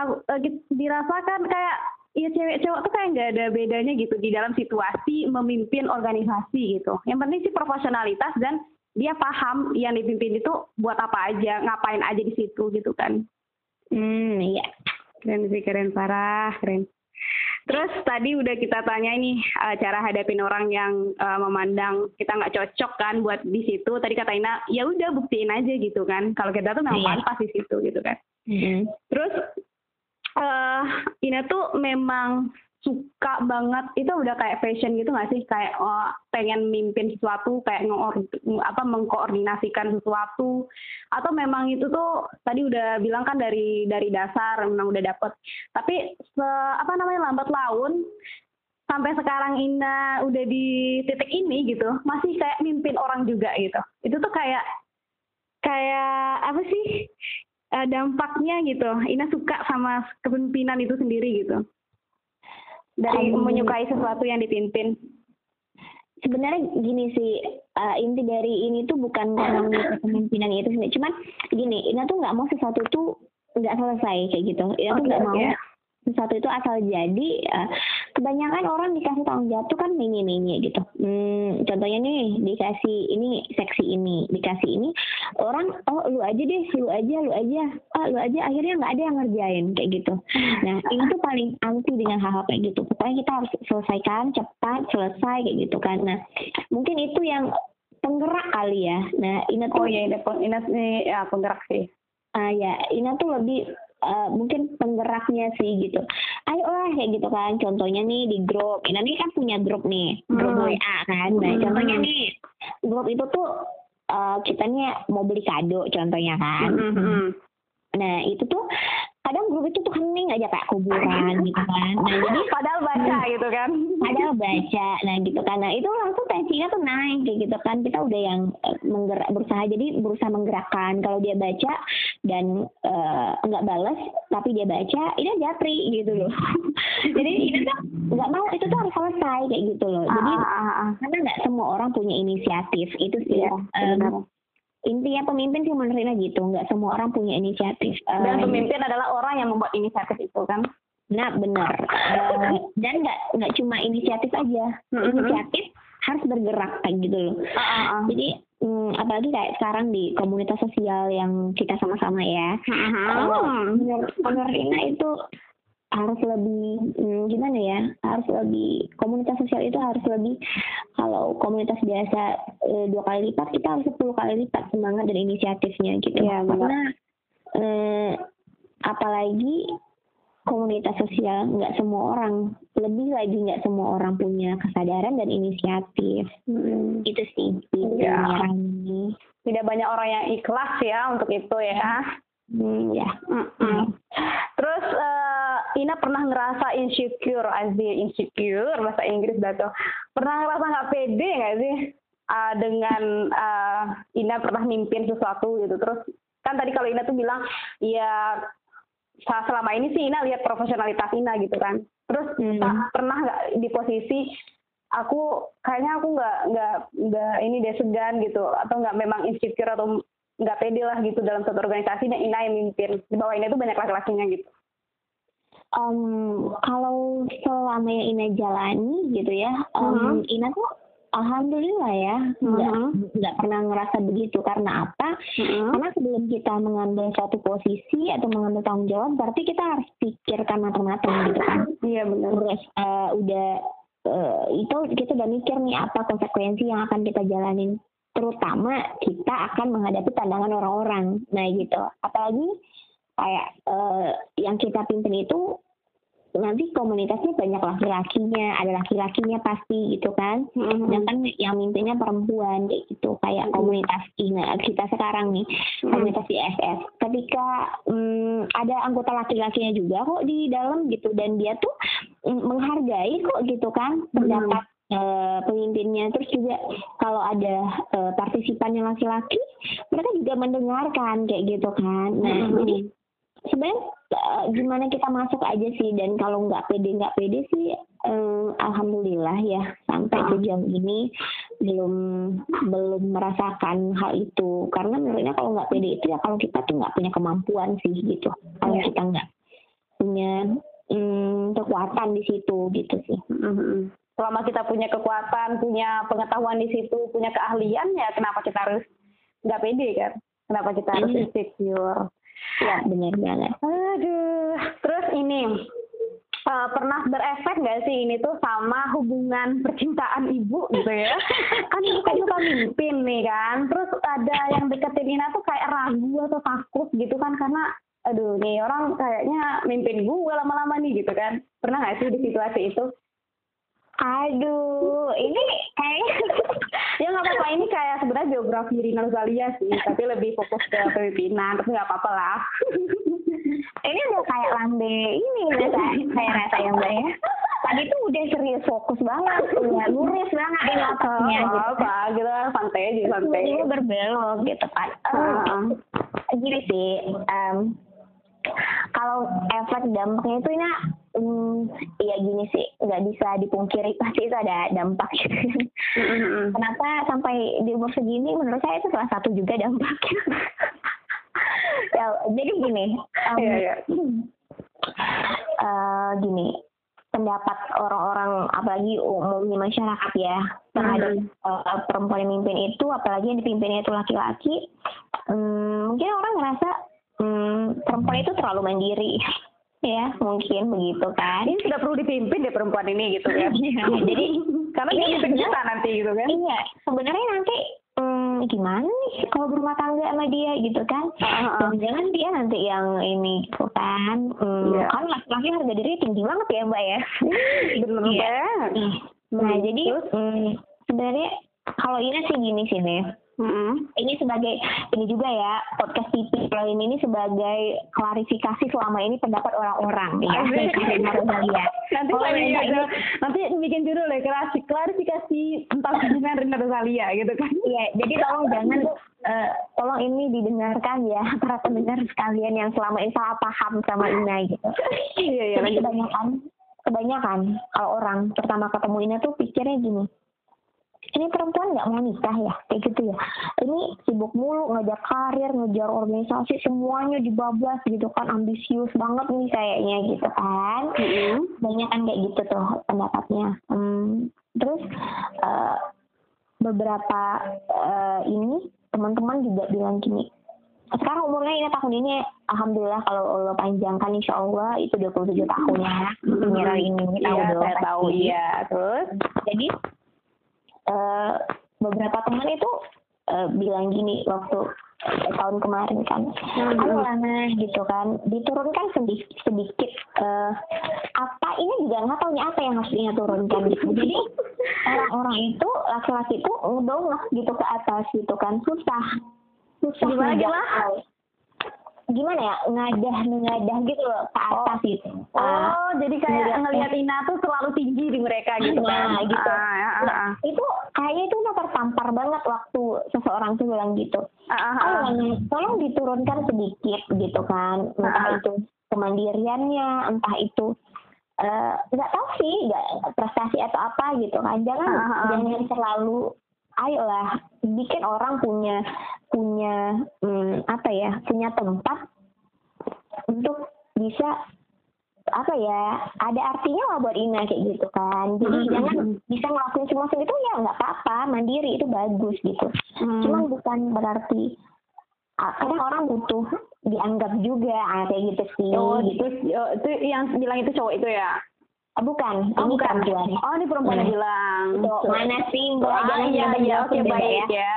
Speaker 1: uh, dirasakan kayak Iya cewek cowok tuh kayak nggak ada bedanya gitu di dalam situasi memimpin organisasi gitu. Yang penting sih profesionalitas dan dia paham yang dipimpin itu buat apa aja, ngapain aja di situ gitu kan.
Speaker 2: Hmm, iya.
Speaker 1: Keren sih, keren parah, keren. Terus tadi udah kita tanya ini uh, cara hadapin orang yang uh, memandang kita nggak cocok kan buat di situ. Tadi kata Ina, ya udah buktiin aja gitu kan. Kalau kita tuh memang iya. pantas di situ gitu kan. Mm-hmm. Terus uh, Ina tuh memang suka banget. Itu udah kayak fashion gitu nggak sih? Kayak oh, pengen mimpin sesuatu kayak apa mengkoordinasikan sesuatu. Atau memang itu tuh tadi udah bilang kan dari dari dasar memang udah dapet. Tapi se, apa namanya lambat laun sampai sekarang Ina udah di titik ini gitu masih kayak mimpin orang juga gitu. Itu tuh kayak kayak apa sih uh, dampaknya gitu. Ina suka sama kepemimpinan itu sendiri gitu dari um, menyukai sesuatu yang dipimpin.
Speaker 2: Sebenarnya gini sih uh, inti dari ini tuh bukan karena kepemimpinan itu sendiri cuman gini Ina tuh nggak mau sesuatu tuh nggak selesai kayak gitu. Ina okay, tuh nggak okay. mau sesuatu itu asal jadi uh, kebanyakan orang dikasih tanggung jawab tuh kan mini-mini gitu. Hmm, contohnya nih dikasih ini seksi ini dikasih ini orang oh lu aja deh lu aja lu aja oh lu aja. Akhirnya nggak ada yang ngerjain kayak gitu. Nah ini tuh paling anti dengan hal-hal kayak gitu. Pokoknya kita harus selesaikan cepat selesai kayak gitu kan. Nah mungkin itu yang penggerak kali ya. Nah, Ina tuh
Speaker 1: Oh iya, Ina, Ina ini ya penggerak sih.
Speaker 2: Ah ya, Ina tuh lebih uh, mungkin penggeraknya sih gitu. Ayo lah kayak gitu kan. Contohnya nih di grup. Ina nih kan punya grup nih, grup
Speaker 1: Hmm.
Speaker 2: WA kan. Nah,
Speaker 1: Hmm.
Speaker 2: contohnya nih grup itu tuh uh, kita nih mau beli kado contohnya kan.
Speaker 1: Mm-hmm.
Speaker 2: Nah, itu tuh kadang grup itu tuh hening aja kayak kuburan gitu kan. Nah, jadi
Speaker 1: Padahal baca gitu kan.
Speaker 2: padahal baca nah gitu kan nah itu langsung tensinya tuh naik kayak gitu kan kita udah yang eh, menggerak berusaha jadi berusaha menggerakkan kalau dia baca dan eh, nggak balas tapi dia baca ini japri gitu loh jadi itu tuh nggak mau itu tuh harus selesai kayak gitu loh jadi
Speaker 1: Ah, ah, ah.
Speaker 2: karena nggak semua orang punya inisiatif itu sih em,
Speaker 1: benar.
Speaker 2: Intinya pemimpin sih menurut Rina gitu nggak semua orang punya inisiatif
Speaker 1: Dan
Speaker 2: Em,
Speaker 1: pemimpin adalah orang yang membuat inisiatif itu kan.
Speaker 2: Nah, benar. Eh, dan nggak nggak cuma inisiatif aja. Inisiatif harus bergerak kayak gitu loh.
Speaker 1: Ah, ah.
Speaker 2: Jadi mm, apalagi kayak sekarang di komunitas sosial yang kita sama-sama ya. Eh, menurut menurut Rina itu harus lebih mm, gimana ya? Harus lebih komunitas sosial itu harus lebih kalau komunitas biasa eh, dua kali lipat kita harus sepuluh kali lipat semangat dan inisiatifnya gitu.
Speaker 1: Benar.
Speaker 2: Karena eh, apalagi komunitas sosial nggak semua orang lebih lagi nggak semua orang punya kesadaran dan inisiatif
Speaker 1: Mm.
Speaker 2: itu sih Rani.
Speaker 1: Tidak banyak orang yang ikhlas ya untuk itu ya.
Speaker 2: Hmm, ya.
Speaker 1: Terus eh, Ina pernah ngerasa insecure, Aziz insecure bahasa Inggris dah tuh. Pernah ngerasa nggak pede nggak sih Ah, dengan ah, Ina pernah mimpin sesuatu gitu. Terus kan tadi kalau Ina tuh bilang ya selama ini sih Ina lihat profesionalitas Ina gitu kan. Terus
Speaker 2: Hmm.
Speaker 1: tak pernah nggak di posisi aku kayaknya aku nggak nggak nggak ini deh segan gitu atau nggak memang insecure atau nggak pede lah gitu dalam satu organisasi dan Ina yang mimpin di bawah Ina itu banyak laki-lakinya gitu.
Speaker 2: Em, kalau selama yang Ina jalani gitu ya em,
Speaker 1: Mhm.
Speaker 2: Ina tuh alhamdulillah ya nggak
Speaker 1: Mhm.
Speaker 2: nggak pernah ngerasa begitu karena apa Karena sebelum kita mengambil suatu posisi atau mengambil tanggung jawab, berarti kita harus pikirkan matang-matang gitu kan.
Speaker 1: Iya benar.
Speaker 2: Terus eh, udah eh, itu kita udah mikir nih apa konsekuensi yang akan kita jalanin. Terutama kita akan menghadapi pandangan orang-orang. Nah gitu. Apalagi kayak eh, yang kita pimpin itu nanti komunitasnya banyak laki-lakinya, ada laki-lakinya pasti gitu kan.
Speaker 1: Mhm.
Speaker 2: Sedangkan yang mimpinnya perempuan kayak gitu kayak
Speaker 1: Mm-mm.
Speaker 2: komunitas Ina kita sekarang nih
Speaker 1: Mm-mm.
Speaker 2: komunitas ISS. Ketika mm, ada anggota laki-lakinya juga kok di dalam gitu dan dia tuh mm, menghargai kok gitu kan pendapat eh, pemimpinnya. Terus juga kalau ada partisipan yang laki-laki mereka juga mendengarkan kayak gitu kan. Nah
Speaker 1: Mm-mm.
Speaker 2: jadi sebenarnya eh, gimana kita masuk aja sih dan kalau nggak pede nggak pede sih eh, alhamdulillah ya sampai
Speaker 1: Ah.
Speaker 2: sejauh ini belum belum merasakan hal itu karena menurutnya kalau nggak pede itu ya kalau kita tuh nggak punya kemampuan sih gitu kalau
Speaker 1: Iya.
Speaker 2: kita nggak punya mm, kekuatan di situ gitu sih
Speaker 1: Mhm. Selama kita punya kekuatan, punya pengetahuan di situ, punya keahlian ya kenapa kita harus nggak pede kan? Kenapa kita harus
Speaker 2: Iya.
Speaker 1: insecure?
Speaker 2: ya benar banget
Speaker 1: Aduh, terus ini eh, pernah berefek nggak sih ini tuh sama hubungan percintaan ibu gitu ya? kan ibu kan suka mimpin nih kan, terus ada yang deketin Ina tuh kayak ragu atau takut gitu kan karena aduh nih orang kayaknya mimpin gue lama-lama nih gitu kan. Pernah nggak sih di situasi itu?
Speaker 2: Aduh ini kayak
Speaker 1: ya nggak apa-apa ini kayak sebenarnya biografi Rina Rosalia sih, tapi lebih fokus ke pemimpinan, tapi nggak apa-apa lah.
Speaker 2: ini udah kayak lambe ini kayak saya rasa ya mbak ya tadi tuh udah serius fokus banget ya lurus banget ini otaknya gitu
Speaker 1: apa-apa, gitu kan santai aja santai.
Speaker 2: ini berbelok gitu kan
Speaker 1: Heeh.
Speaker 2: gini sih em, kalau efek dampaknya itu ini hmm, ya gini sih nggak bisa dipungkiri pasti itu ada dampak
Speaker 1: Mm-mm.
Speaker 2: kenapa sampai di umur segini menurut saya itu salah satu juga dampaknya ya jadi gini em,
Speaker 1: Iya, iya.
Speaker 2: eh, gini pendapat orang-orang apalagi umumnya masyarakat ya terhadap eh, perempuan yang mimpin itu apalagi yang dipimpinnya itu laki-laki hmm, mungkin orang ngerasa hmm, perempuan itu terlalu mandiri ya mungkin begitu kan
Speaker 1: Ini sudah perlu dipimpin deh perempuan ini gitu kan.
Speaker 2: Iya, jadi
Speaker 1: karena dia
Speaker 2: sebenarnya-
Speaker 1: kita nanti gitu kan.
Speaker 2: Iya, sebenarnya nanti yang gimana nih kalau berumah tangga sama dia gitu kan uh, jangan dia nanti yang ini gitu kan hmm, yeah. kan laki-laki harga diri tinggi banget ya mbak ya
Speaker 1: bener yeah.
Speaker 2: nah hmm. jadi hmm, sebenarnya kalau ini sih gini sih nih Mm-hmm. Ini sebagai ini juga ya podcast TV kalau ini, sebagai klarifikasi selama ini pendapat orang-orang ya.
Speaker 1: nanti oh, ya, ini, nanti bikin judul ya klarifikasi, klarifikasi tentang hubungan Rina Rosalia gitu kan.
Speaker 2: Iya, jadi tolong jangan uh, tolong ini didengarkan ya para pendengar sekalian yang selama ini salah paham sama Ina gitu.
Speaker 1: Iya iya.
Speaker 2: Kebanyakan kebanyakan kalau orang pertama ketemu Ina tuh pikirnya gini ini perempuan nggak mau nikah ya? Kayak gitu ya. Ini sibuk mulu ngejar karir ngejar organisasi semuanya dibablas gitu kan. Ambisius banget nih kayaknya gitu kan. Mm-hmm. banyak kan kayak gitu tuh pendapatnya. Hmm, terus uh, beberapa uh, ini teman-teman juga bilang gini sekarang umurnya ini tahun ini alhamdulillah kalau Allah panjangkan insya Allah itu 27 tahun ya mm-hmm. ini
Speaker 1: tahu iya, dong tahu iya. Terus?
Speaker 2: Jadi uh, beberapa teman itu uh, bilang gini waktu uh, tahun kemarin kan, hmm. Halo Lana gitu kan, diturunkan sedikit sedikit uh, apa ini juga nggak tahu apa yang harus dia turunkan gitu. Jadi orang-orang itu laki-laki itu ngedongak gitu ke atas gitu kan. Susah.
Speaker 1: Susah gimana gimana
Speaker 2: gimana ya ngadah ngadah gitu loh ke atas oh. gitu.
Speaker 1: Oh, uh, jadi kayak ngelihat Ina tuh selalu tinggi di mereka gitu
Speaker 2: nah, kan. gitu. Uh, uh, uh. Nah, itu kayaknya itu udah tertampar banget waktu seseorang tuh bilang gitu. Uh, uh, uh. Oh, tolong diturunkan sedikit gitu kan. Entah uh, uh. itu kemandiriannya, entah itu nggak uh, tahu sih nggak prestasi atau apa gitu kan jangan uh, uh. jangan terlalu ayolah bikin orang punya punya hmm, apa ya punya tempat untuk bisa apa ya ada artinya lah buat Ina kayak gitu kan jadi hmm. jangan bisa ngelakuin semua itu ya nggak apa-apa mandiri itu bagus gitu hmm. cuman bukan berarti kadang orang butuh dianggap juga ah, kayak gitu sih
Speaker 1: oh gitu oh, itu yang bilang itu cowok itu ya
Speaker 2: Oh, bukan, oh, ini bukan. perempuan.
Speaker 1: Oh, ini perempuan yang bilang.
Speaker 2: Mana sih?
Speaker 1: Oh, ah, iya, oke, baik ya. ya.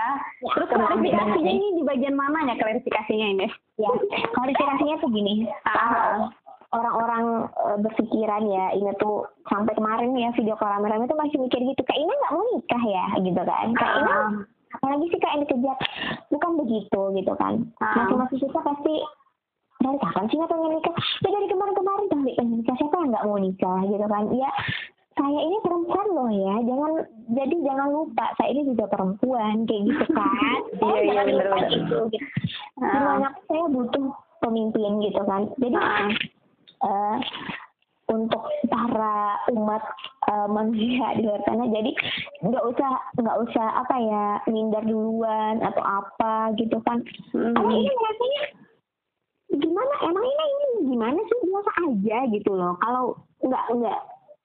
Speaker 1: Terus klarifikasinya ini di bagian mana ya klarifikasinya ini?
Speaker 2: Ya, klarifikasinya tuh gini. Ah. Orang-orang uh, berpikiran ya, ini tuh sampai kemarin ya video rame-rame tuh masih mikir gitu, kayak ini nggak mau nikah ya, gitu kan? Kayak ini ah. apalagi sih kayak dikejar, bukan begitu gitu kan? Ah. Masih-masih susah pasti dari kapan sih pengen nikah? Ya dari kemarin-kemarin kali pengen nikah. Siapa yang nggak mau nikah gitu kan? Ya saya ini perempuan loh ya. Jangan jadi jangan lupa saya ini juga perempuan kayak gitu kan?
Speaker 1: Iya iya benar benar
Speaker 2: gitu, gimana saya butuh pemimpin gitu kan? Jadi uh, untuk para umat uh, manusia di luar sana jadi nggak usah nggak usah apa ya minder duluan atau apa gitu kan? Hmm. karena ini rasanya gimana? Emang ini ini gimana sih? Biasa aja gitu loh. Kalau nggak nggak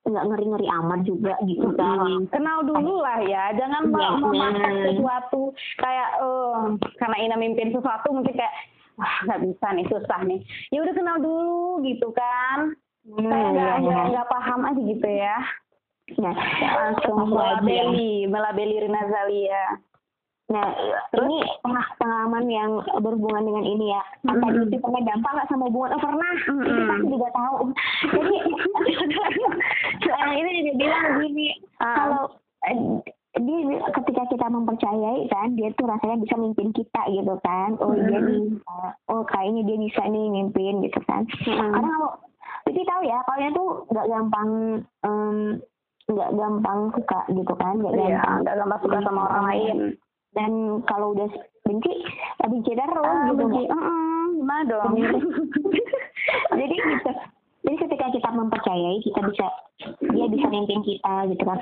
Speaker 2: nggak ngeri ngeri amat juga gitu kan
Speaker 1: hmm. kenal dulu lah ya. Jangan ya, memaksa sesuatu kayak uh, karena Ina mimpin sesuatu mungkin kayak wah nggak bisa nih susah nih. Ya udah kenal dulu gitu kan. Hmm, kayak nggak ya, nggak paham aja gitu ya.
Speaker 2: Nah
Speaker 1: langsung melabeli melabeli Rina Zalia
Speaker 2: Nah, Terus? ini pengalaman yang berhubungan dengan ini ya. Mm-hmm. Tadi itu pernah dampak nggak sama hubungan? Oh pernah. Mm-hmm. Itu pasti juga tahu. Jadi ini dia bilang gini, uh. kalau eh, dia ketika kita mempercayai kan dia tuh rasanya bisa mimpin kita gitu kan oh mm-hmm. dia nih uh, oh kayaknya dia bisa nih mimpin gitu kan mm-hmm. karena kalau jadi tahu ya kalau tuh nggak gampang nggak um, gampang suka gitu kan nggak
Speaker 1: iya, gampang nggak gampang suka sama orang lain
Speaker 2: dan kalau udah benci ya benci terus uh, gitu benci.
Speaker 1: Uh -uh, gimana dong?
Speaker 2: Jadi gitu. Jadi ketika kita mempercayai kita bisa dia bisa mimpin kita gitu kan.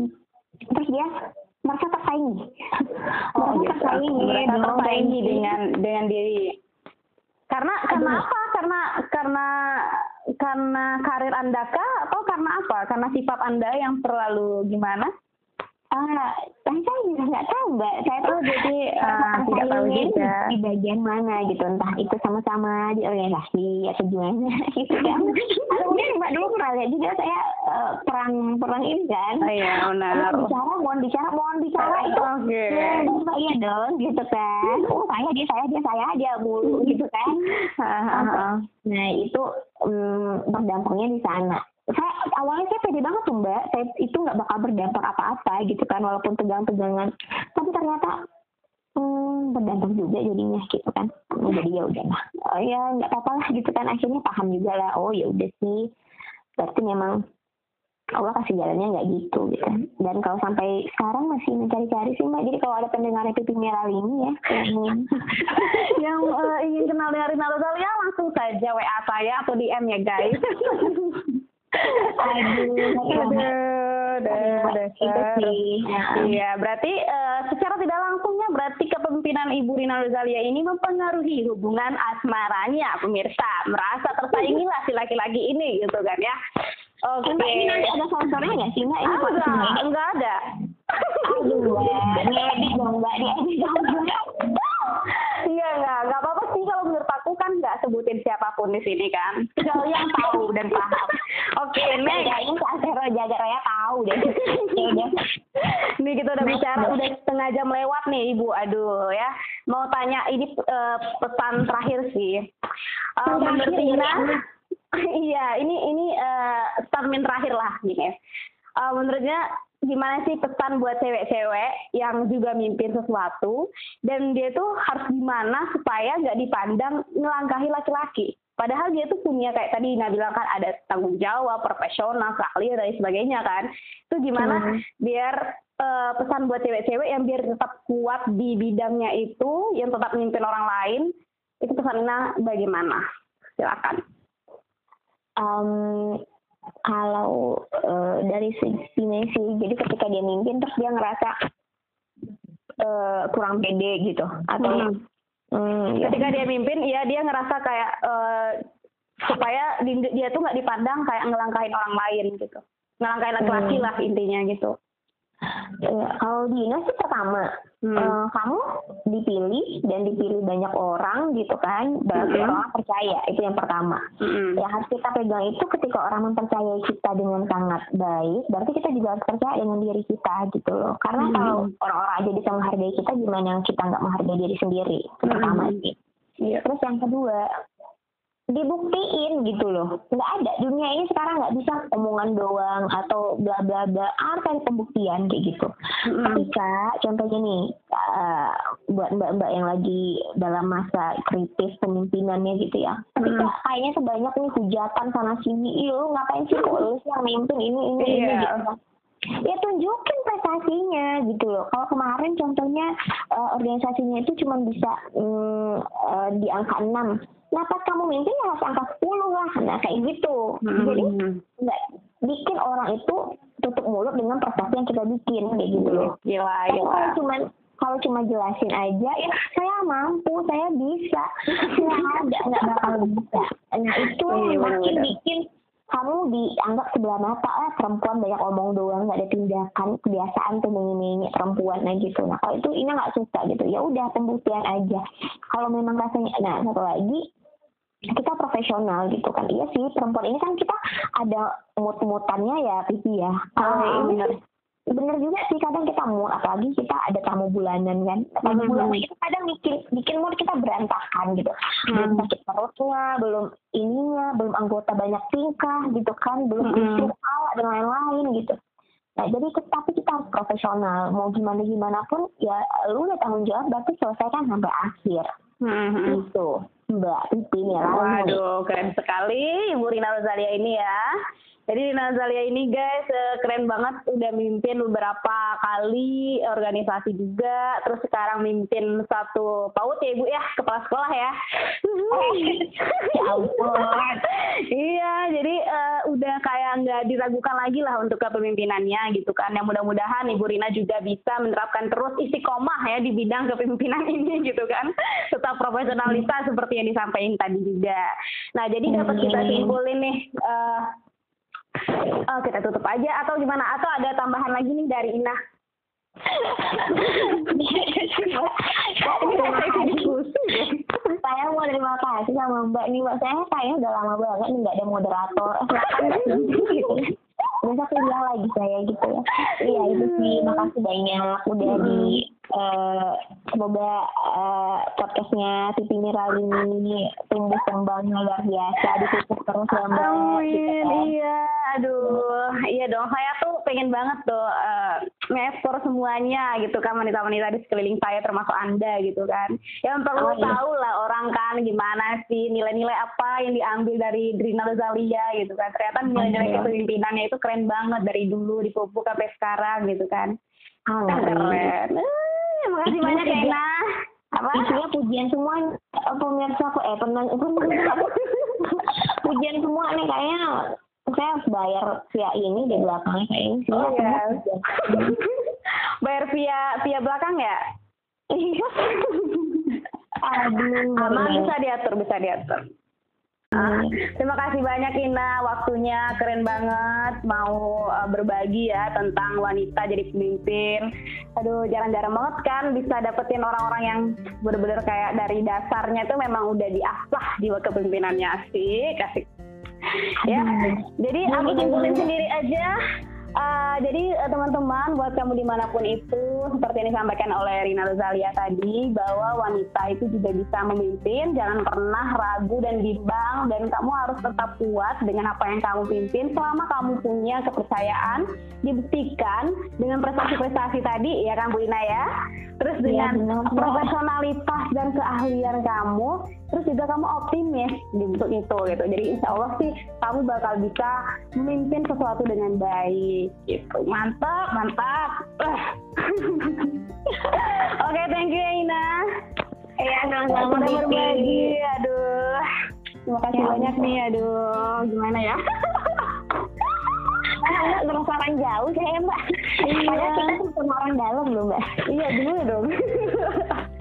Speaker 2: Terus dia merasa tersaingi.
Speaker 1: Oh, merasa gitu. tersaingi merasa tersaingi dengan dengan diri. Karena karena apa? Karena karena karena karir anda kah? Atau karena apa? Karena sifat anda yang terlalu gimana
Speaker 2: Ah, saya juga nggak tahu mbak. Saya tahu jadi uh, tidak tahu juga di bagian mana gitu. Entah itu sama-sama di organisasi atau gimana gitu kan. Mungkin mbak dulu pernah lihat juga saya uh, perang perang ini kan.
Speaker 1: Oh, iya benar.
Speaker 2: Bicara, mohon bicara, mohon bicara itu. Oke. Okay. Ya, iya dong gitu kan. Oh saya dia saya dia saya dia mulu gitu kan. nah itu um, berdampaknya di sana saya awalnya saya pede banget tuh mbak. Saya itu nggak bakal berdampak apa-apa gitu kan walaupun tegang-tegangan. Tapi ternyata hmm, berdampak juga jadinya gitu kan. Jadi ya udahlah oh ya nggak apa-apa lah gitu kan. Akhirnya paham juga lah. Oh ya udah sih. Berarti memang Allah kasih jalannya nggak gitu gitu. Dan kalau sampai sekarang masih mencari-cari sih mbak. Jadi kalau ada pendengar pipi merah ini ya yang ingin
Speaker 1: yang uh, ingin kenal dengan Rina Rosalia langsung saja WA saya atau DM ya guys
Speaker 2: Aduh,
Speaker 1: dasar. Iya, berarti uh, secara tidak langsungnya berarti kepemimpinan Ibu Rina Rosalia ini mempengaruhi hubungan asmaranya, pemirsa. Merasa tersaingilah si laki-laki ini gitu kan ya.
Speaker 2: Oke. Okay. Ini nanti ada sponsornya nggak sih Mbak? Ini
Speaker 1: ah, enggak, enggak ada.
Speaker 2: Aduh, ngedit dong Mbak, ngedit dong
Speaker 1: Iya enggak, enggak apa-apa sih kalau menurut aku kan nggak sebutin siapa pun di sini kan. Kalian tahu dan paham.
Speaker 2: Oke, okay, Nek. Kayaknya Sasero jaga raya tahu deh.
Speaker 1: Nih kita udah bicara udah setengah jam lewat nih Ibu. Aduh ya. Mau tanya ini uh, pesan terakhir sih. Uh, menurut Tina, iya ini ini uh, statement terakhir lah gini. Uh, menurutnya gimana sih pesan buat cewek-cewek yang juga mimpin sesuatu? Dan dia tuh harus gimana supaya nggak dipandang ngelangkahi laki-laki? Padahal dia tuh punya kayak tadi Ina bilang kan ada tanggung jawab profesional keahlian dan sebagainya kan? Itu gimana hmm. biar uh, pesan buat cewek-cewek yang biar tetap kuat di bidangnya itu yang tetap mimpin orang lain? Itu pesannya bagaimana? Silakan.
Speaker 2: Um, kalau uh, dari segi Messi jadi ketika dia mimpin terus dia ngerasa uh, kurang pede gitu atau hmm.
Speaker 1: Hmm, ketika dia mimpin ya dia ngerasa kayak uh, supaya dia tuh nggak dipandang kayak ngelangkahin orang lain gitu ngelangkahin laki-laki hmm. lah intinya gitu
Speaker 2: Ya, kalau di Ina sih pertama, hmm. uh, kamu dipilih dan dipilih banyak orang gitu kan, berarti hmm. orang percaya itu yang pertama. Hmm. Yang harus kita pegang itu ketika orang mempercayai kita dengan sangat baik, berarti kita juga harus percaya dengan diri kita gitu loh. Karena hmm. kalau orang-orang aja bisa menghargai kita, gimana kita nggak menghargai diri sendiri? Itu hmm. pertama sih. Yeah. Terus yang kedua, dibuktiin gitu loh. Nggak ada dunia ini sekarang nggak bisa omongan doang atau bla bla bla. Harus ada pembuktian? Kayak gitu. Mm-hmm. ketika contohnya nih uh, buat mbak-mbak yang lagi dalam masa kritis pemimpinannya gitu ya. Ketika mm. kayaknya sebanyak nih hujatan sana sini. Iya ngapain sih kok lu yang mimpin ini ini yeah. ini gitu kan ya tunjukin prestasinya gitu loh. Kalau kemarin contohnya uh, organisasinya itu cuma bisa um, uh, di angka 6. Nah pas kamu mimpin ya harus angka 10 lah. Nah kayak gitu. Hmm. Jadi nggak bikin orang itu tutup mulut dengan prestasi yang kita bikin kayak gitu loh.
Speaker 1: Gila, gila.
Speaker 2: Kalau cuma kalau cuma jelasin aja ya saya mampu saya bisa nggak ada nggak bakal bisa nah itu iya, makin bikin kamu dianggap sebelah mata lah perempuan banyak omong doang nggak ada tindakan kebiasaan tuh menyenyi perempuan nah gitu. Nah kalau itu ini nggak suka gitu. Ya udah pembuktian aja. Kalau memang rasanya nah satu lagi kita profesional gitu kan. Iya sih perempuan ini kan kita ada mut-mutannya ya pipi ya. Kalau oh, bener bener juga sih kadang kita mood apalagi kita ada tamu bulanan kan? Tamu hmm. bulanan itu kadang bikin bikin mood kita berantakan gitu. Hmm. belum sakit perutnya belum ininya belum anggota banyak tingkah gitu kan? Belum hmm. kepala dan lain-lain gitu. Nah jadi tapi kita harus profesional. Mau gimana gimana pun ya lu udah tanggung jawab berarti selesaikan sampai akhir. Hmm. itu mbak Pipin ya
Speaker 1: waduh keren sekali Ibu Rina Rosalia ini ya jadi Nazalia ini guys eh, keren banget udah mimpin beberapa kali organisasi juga, terus sekarang mimpin satu PAUD ya Ibu ya, kepala sekolah ya.
Speaker 2: ya ampun.
Speaker 1: iya, jadi uh, udah kayak nggak diragukan lagi lah untuk kepemimpinannya gitu kan. Yang mudah-mudahan Ibu Rina juga bisa menerapkan terus istiqomah ya di bidang kepemimpinan ini gitu kan. Tetap profesionalitas seperti yang disampaikan tadi juga. Nah, jadi dapat kita simpulin nih uh, Oh, kita tutup aja. Atau gimana? Atau ada tambahan lagi nih dari Ina?
Speaker 2: saya mau terima kasih sama Mbak nih Mbak. Saya kayaknya udah lama banget nggak ada moderator. Besok bilang lagi saya gitu ya. Iya itu sih. Makasih banyak. Udah di uh, semoga uh, podcastnya Titi Mirali ini tumbuh kembang luar biasa. Ditutup terus ya
Speaker 1: mbak. Amin. Gitu kan. iya aduh iya dong saya tuh pengen banget tuh uh, ngekspor semuanya gitu kan wanita-wanita di sekeliling saya termasuk anda gitu kan yang perlu oh, iya. tahu lah orang kan gimana sih nilai-nilai apa yang diambil dari Drina Rosalia gitu kan ternyata nilai-nilai iya. kepemimpinannya itu keren banget dari dulu di pupuk sampai sekarang gitu kan oh, keren uh, makasih banyak ya Ina
Speaker 2: apa isinya pujian semua eh, pemirsa aku eh penonton pujian semua nih kayaknya saya harus bayar via ini di belakangnya kayaknya sih. Oh,
Speaker 1: iya. bayar via via belakang ya?
Speaker 2: Iya. Aduh.
Speaker 1: Aman bisa diatur, bisa diatur. Ah, terima kasih banyak Ina, waktunya keren banget mau uh, berbagi ya tentang wanita jadi pemimpin. Aduh, jarang-jarang banget kan bisa dapetin orang-orang yang bener-bener kayak dari dasarnya itu memang udah diasah jiwa kepemimpinannya asik, asik ya. Jadi aku simpulin sendiri aja. Uh, jadi uh, teman-teman buat kamu di mana pun itu seperti yang disampaikan oleh Rina Rosalia tadi bahwa wanita itu juga bisa memimpin. Jangan pernah ragu dan bimbang dan kamu harus tetap kuat dengan apa yang kamu pimpin. Selama kamu punya kepercayaan dibuktikan dengan prestasi-prestasi tadi ya kan Bu Ina ya? Terus iya, dengan ya, profesionalitas dan keahlian kamu terus juga kamu optimis untuk itu gitu jadi insya Allah sih kamu bakal bisa memimpin sesuatu dengan baik gitu mantap mantap oke okay, thank you ya Ina
Speaker 2: Iya, sama-sama
Speaker 1: berbagi. Aduh, terima kasih ya, banyak nih. Aduh, gimana ya?
Speaker 2: penasaran jauh saya mbak. Iya. Padahal kita sama orang dalam loh mbak.
Speaker 1: Iya dulu dong.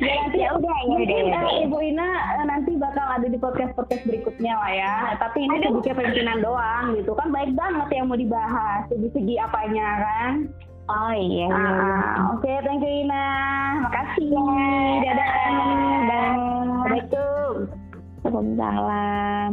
Speaker 2: ya nanti ya udah ya
Speaker 1: mungkin ya, uh, Ibu Ina uh, nanti bakal ada di podcast podcast berikutnya lah ya. Tapi ini sedikit pimpinan doang gitu. Kan baik banget yang mau dibahas. Segi-segi apanya kan?
Speaker 2: Oh iya, iya, iya.
Speaker 1: oke okay, thank you Ina. Makasih. Ya dadah.
Speaker 2: Dadah.
Speaker 1: Assalamualaikum.
Speaker 2: Waalaikumsalam